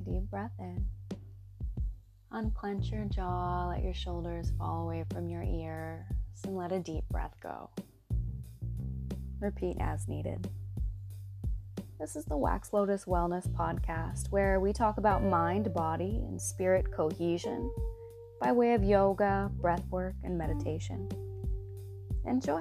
Deep breath in. Unclench your jaw, let your shoulders fall away from your ears, and let a deep breath go. Repeat as needed. This is the Wax Lotus Wellness Podcast, where we talk about mind, body, and spirit cohesion by way of yoga, breath work, and meditation. Enjoy.